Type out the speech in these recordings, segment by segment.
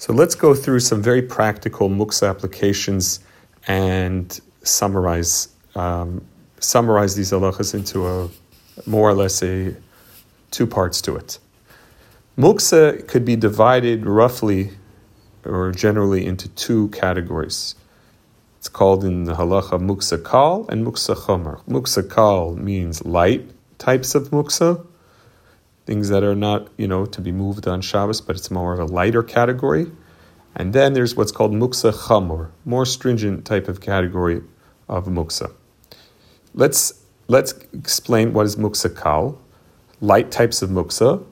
So let's go through some very practical muksa applications and summarize um, summarize these halachas into a more or less a two parts to it. Muksa could be divided roughly or generally into two categories. It's called in the halacha muksa kal and muksa chomer. Muksa kal means light types of muksa, things that are not, you know, to be moved on Shabbos, but it's more of a lighter category. And then there's what's called muksa chamor, more stringent type of category of muksa. Let's let's explain what is muksa kal. Light types of muksa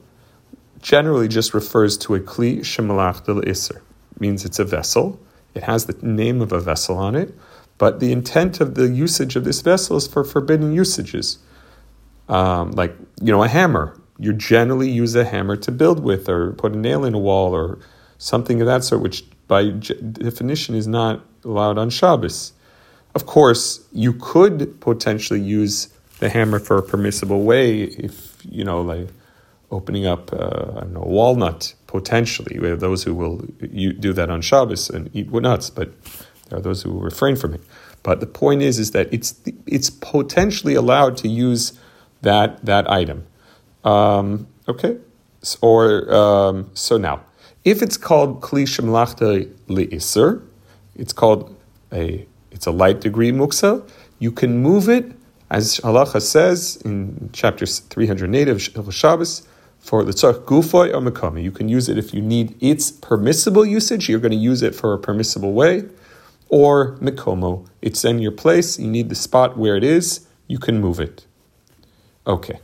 generally just refers to a kli shemalach del iser, means it's a vessel it has the name of a vessel on it, but the intent of the usage of this vessel is for forbidden usages. Um, like, you know, a hammer. You generally use a hammer to build with or put a nail in a wall or something of that sort, which by definition is not allowed on Shabbos. Of course, you could potentially use the hammer for a permissible way if, you know, like opening up, uh, I don't know, a walnut potentially. We have those who will do that on Shabbos and eat nuts, but there are those who will refrain from it. But the point is, is that it's it's potentially allowed to use that that item. Um, okay, or um, so now, if it's called kli shemlachta leiser, it's called a it's a light degree muksa. You can move it, as halacha says in chapter three hundred eight of Shabbos for the tzarch gufoy or mekami. You can use it if you need its permissible usage. You're going to use it for a permissible way, or mikomo. It's in your place. You need the spot where it is. You can move it. Okay.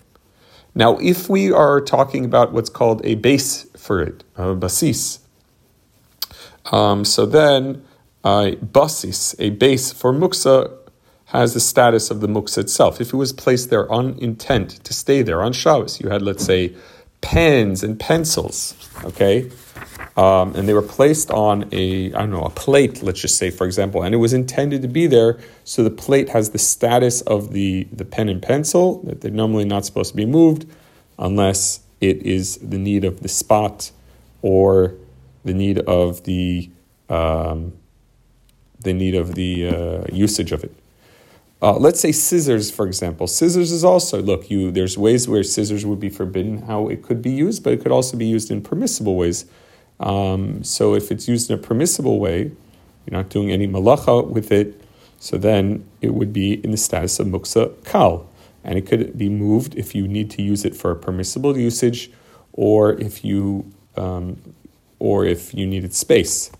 Now, if we are talking about what's called a base for it, a basis, um, so then a basis, a base for muksa, has the status of the muksa itself. If it was placed there on intent to stay there on Shabbos, you had, let's say, pens and pencils, okay? Um, and they were placed on a, I don't know, a plate, let's just say, for example, and it was intended to be there, so the plate has the status of the, the pen and pencil, that they're normally not supposed to be moved unless it is the need of the spot or the need of the um, the need of the uh, usage of it. Uh, let's say scissors, for example. Scissors is also look. You there's ways where scissors would be forbidden, how it could be used, but it could also be used in permissible ways. Um, so if it's used in a permissible way, you're not doing any malacha with it. So then it would be in the status of muksa kal, and it could be moved if you need to use it for a permissible usage, or if you um, or if you needed space.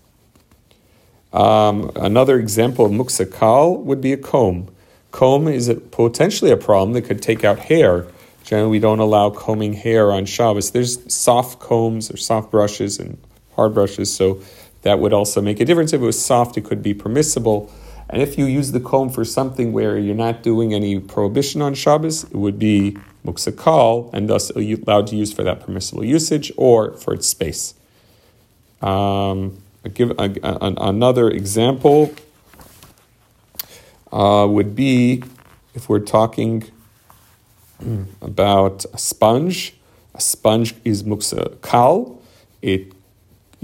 Um, another example of muksa kal would be a comb. Comb is a, potentially a problem that could take out hair. Generally, we don't allow combing hair on Shabbos. There's soft combs or soft brushes and hard brushes, so that would also make a difference. If it was soft, it could be permissible. And if you use the comb for something where you're not doing any prohibition on Shabbos, it would be muksakal and thus allowed to use for that permissible usage or for its space. Um, I give a, a, another example uh, would be if we're talking about a sponge. A sponge is muksa kal. It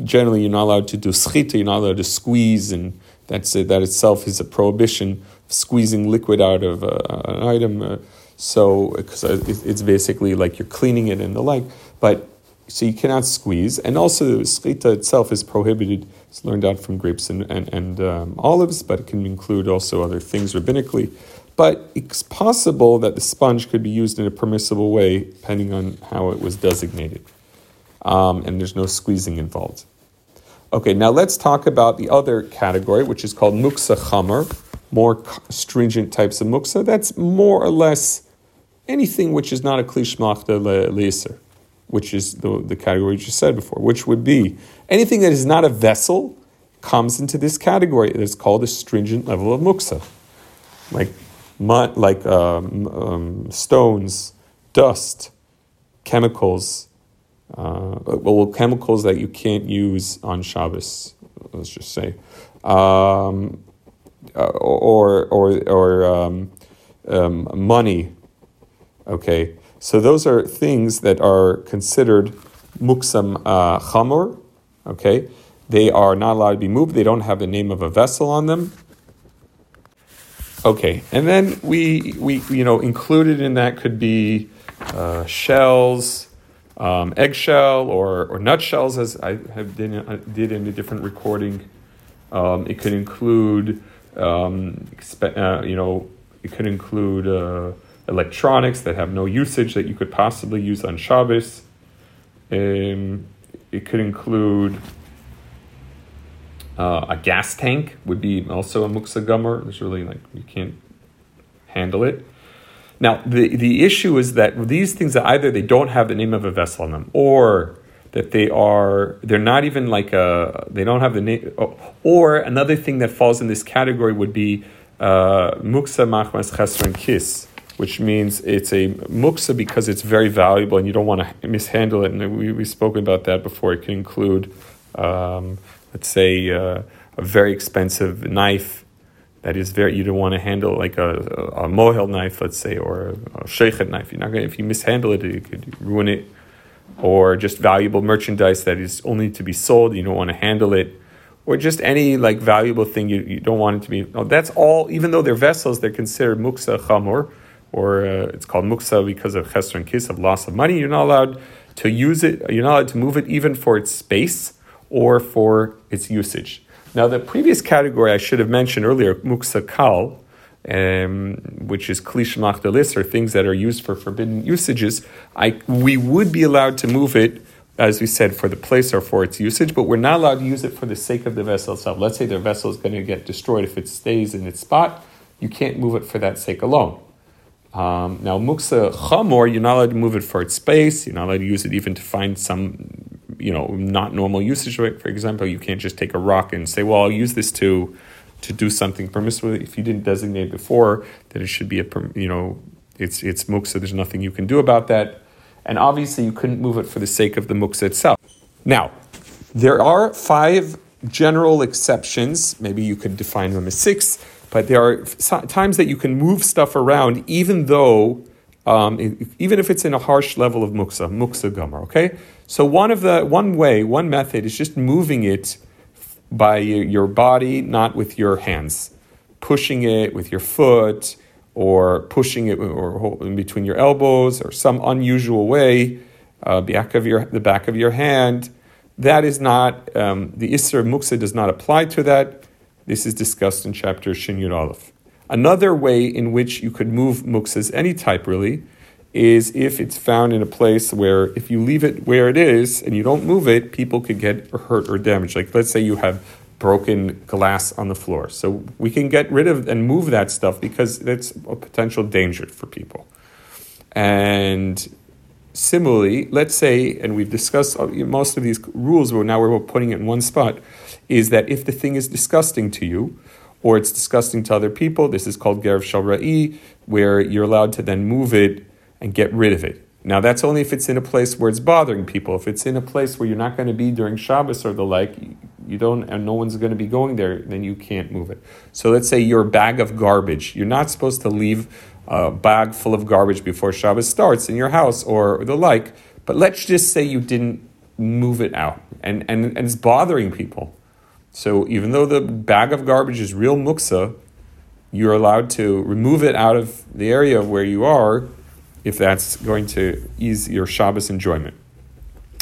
generally you're not allowed to do schita. You're not allowed to squeeze, and that's it, that itself is a prohibition. of Squeezing liquid out of uh, an item, uh, so because it's basically like you're cleaning it and the like. But so you cannot squeeze, and also schita itself is prohibited it's learned out from grapes and, and, and um, olives, but it can include also other things rabbinically. But it's possible that the sponge could be used in a permissible way, depending on how it was designated. Um, and there's no squeezing involved. Okay, now let's talk about the other category, which is called muksa chamer, more stringent types of muksa. That's more or less anything which is not a klishmachta le'eser which is the, the category you just said before, which would be anything that is not a vessel comes into this category. It's called a stringent level of muksa, like mud, like um, um, stones, dust, chemicals. Uh, well, chemicals that you can't use on Shabbos. Let's just say, um, uh, or or or um, um, money. Okay, so those are things that are considered muksam uh, chamor, okay? They are not allowed to be moved. They don't have the name of a vessel on them. Okay, and then we we you know included in that could be uh, shells, um, eggshell or or nutshells, as I have did, uh, did in a different recording. Um, it could include um, uh, you know it could include uh, electronics that have no usage that you could possibly use on Shabbos. Um, it could include uh, a gas tank would be also a muksa chamor. There's really like you can't handle it. Now the the issue is that these things that either they don't have the name of a vessel on them, or that they are they're not even like a they don't have the name. Or another thing that falls in this category would be uh, muksa machmas chesron kis, which means it's a muksa because it's very valuable and you don't want to mishandle it. And we we've spoken about that before. It can include. Um, let's say uh, a very expensive knife that is very you don't want to handle like a, a, a mohel knife, let's say, or a, shochet knife. You're not going if you mishandle it, you could ruin it. Or just valuable merchandise that is only to be sold, you don't want to handle it. Or just any like valuable thing you, you don't want it to be. No, that's all. Even though they're vessels, they're considered muksa chamor, or uh, it's called muksa because of chesron and kiss of loss of money. You're not allowed to use it. You're not allowed to move it even for its space or for its usage. Now, the previous category I should have mentioned earlier, muksa kal, um, which is klish machdalis, or things that are used for forbidden usages, I, we would be allowed to move it, as we said, for the place or for its usage, but we're not allowed to use it for the sake of the vessel itself. Let's say the vessel is going to get destroyed if it stays in its spot, you can't move it for that sake alone. Um, now, muksa chamor, you're not allowed to move it for its space. You're not allowed to use it even to find some, you know, not normal usage. of it. For example, you can't just take a rock and say, "Well, I'll use this to to do something permissible." If you didn't designate before that it should be a, you know, it's it's muksa. There's nothing you can do about that. And obviously, you couldn't move it for the sake of the muksa itself. Now, there are five general exceptions. Maybe you could define them as six but there are times that you can move stuff around, even though, um, even if it's in a harsh level of muksa, muksa chamor. Okay, so one of the one way, one method is just moving it by your body, not with your hands, pushing it with your foot, or pushing it or in between your elbows, or some unusual way, uh, back of your the back of your hand. That is not um, the Isser Muksa does not apply to that. This is discussed in chapter Shin Yud Aleph. Another way in which you could move muksas, any type really, is if it's found in a place where if you leave it where it is and you don't move it, people could get hurt or damaged. Like let's say you have broken glass on the floor. So we can get rid of and move that stuff because that's a potential danger for people. And similarly, let's say, and we've discussed uh, most of these rules, but now we're putting it in one spot is that if the thing is disgusting to you, or it's disgusting to other people, this is called Graf Shel Re'i, where you're allowed to then move it and get rid of it. Now, that's only if it's in a place where it's bothering people. If it's in a place where you're not going to be during Shabbos or the like, you don't, and no one's going to be going there, then you can't move it. So let's say your bag of garbage. You're not supposed to leave a bag full of garbage before Shabbos starts in your house or the like. But let's just say you didn't move it out, and, and, and it's bothering people. So even though the bag of garbage is real muksa, you're allowed to remove it out of the area where you are if that's goy to ease your Shabbos enjoyment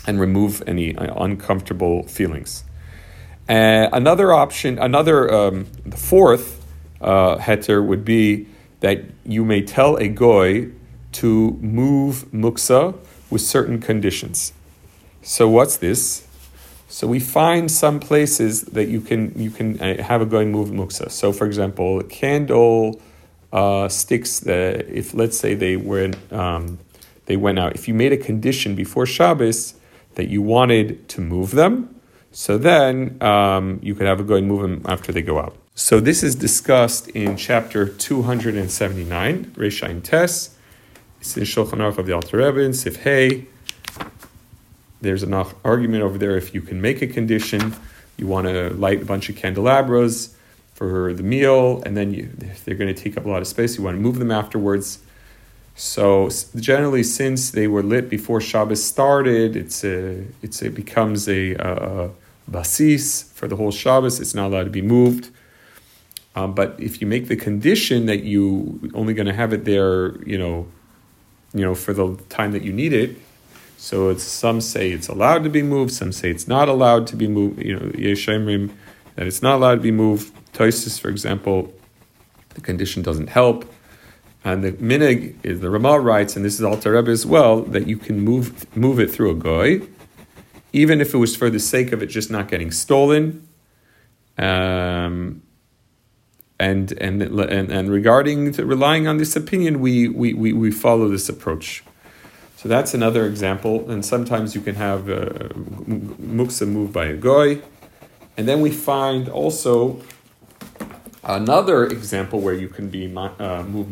and remove any uh, uncomfortable feelings. Uh, another option, another, um, the fourth uh, heter would be that you may tell a goy to move muksa with certain conditions. So what's this? So we find some places that you can you can uh, have a going move muksa. So for example, candle uh, sticks that if let's say they went um, they went out. If you made a condition before Shabbos that you wanted to move them, so then um, you could have a goy move them after they go out. So this is discussed in chapter 279, Reshain Tes. It's in Shulchan Aruch of the Alter Rebbe, Sif Hey. There's an argument over there if you can make a condition, you want to light a bunch of candelabras for the meal, and then you, they're going to take up a lot of space. You want to move them afterwards. So generally, since they were lit before Shabbos started, it's a, it's a, it becomes a, a basis for the whole Shabbos. It's not allowed to be moved. Um, but if you make the condition that you only going to have it there, you know, you know, for the time that you need it, so it's some say it's allowed to be moved, some say it's not allowed to be moved. You know, Yeshemrim that it's not allowed to be moved. Toisis, for example, the condition doesn't help. And the minhag is the Ramah writes, and this is Alter Rebbe as well, that you can move move it through a goy, even if it was for the sake of it just not getting stolen. Um, and and and, and regarding relying on this opinion, we, we, we, we follow this approach. So that's another example. And sometimes you can have uh, muksa moved by a goy, and then we find also Another example where you can be uh, move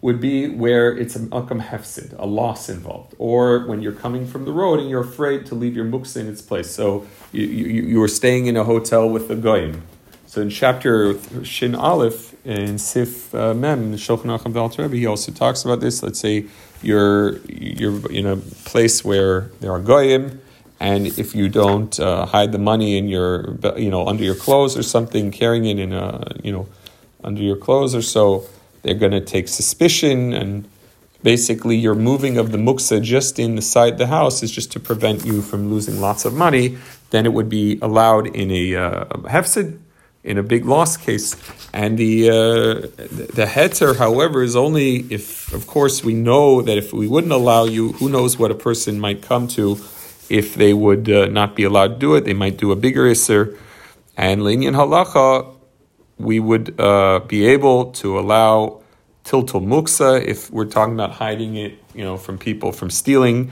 would be where it's an akam hefsid, a loss involved, or when you're coming from the road and you're afraid to leave your muksa in its place. So you, you, you are staying in a hotel with the goyim. So in chapter Shin Aleph in Sif uh, Mem, Shulchan Aruch Rebbe, he also talks about this. Let's say you're you're in a place where there are goyim, and if you don't uh, hide the money in your, you know, under your clothes or something, carrying it in a, you know, under your clothes or so, they're going to take suspicion and basically your moving of the muksa just inside the house is just to prevent you from losing lots of money. Then it would be allowed in a uh, hefsid, in a big loss case. And the uh, the heter, however, is only if, of course, we know that if we wouldn't allow you, who knows what a person might come to if they would uh, not be allowed to do it, they might do a bigger isser. And lenient halacha, we would uh, be able to allow tiltul muksa if we're talking about hiding it, you know, from people from stealing,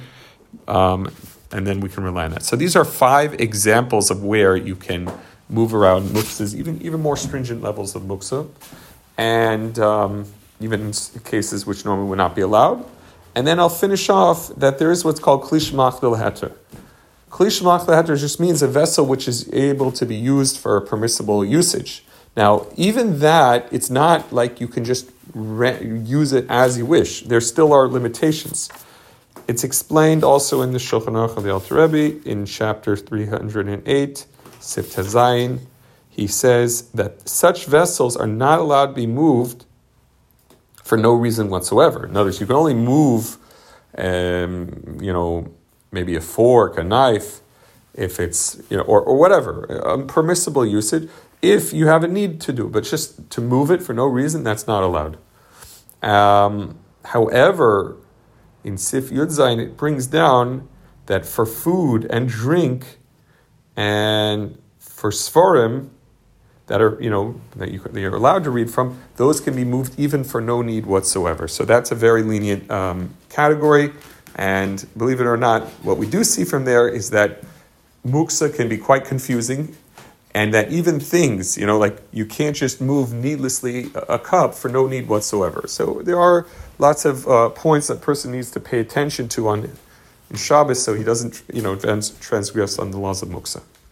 um, and then we can rely on that. So these are five examples of where you can move around muksas, even even more stringent levels of muksa, and um, even cases which normally would not be allowed. And then I'll finish off that there is what's called klish machvil heter. Klish machvil heter just means a vessel which is able to be used for permissible usage. Now, even that, it's not like you can just re- use it as you wish. There still are limitations. It's explained also in the Shulchan Aruch of the Alter Rebbe in chapter 308, Sif Zayin. He says that such vessels are not allowed to be moved for no reason whatsoever. In other words, you can only move, um, you know, maybe a fork, a knife, if it's, you know, or, or whatever, permissible usage, if you have a need to do. But just to move it for no reason, that's not allowed. Um, however, in Sif Yudzain, it brings down that for food and drink and for Sforim, that are you know that you you're allowed to read from, those can be moved even for no need whatsoever. So that's a very lenient um, category. And believe it or not, what we do see from there is that muksa can be quite confusing, and that even things, you know, like you can't just move needlessly a, cup for no need whatsoever. So there are lots of uh, points that person needs to pay attention to on in Shabbos, so he doesn't, you know, trans- transgress on the laws of muksa.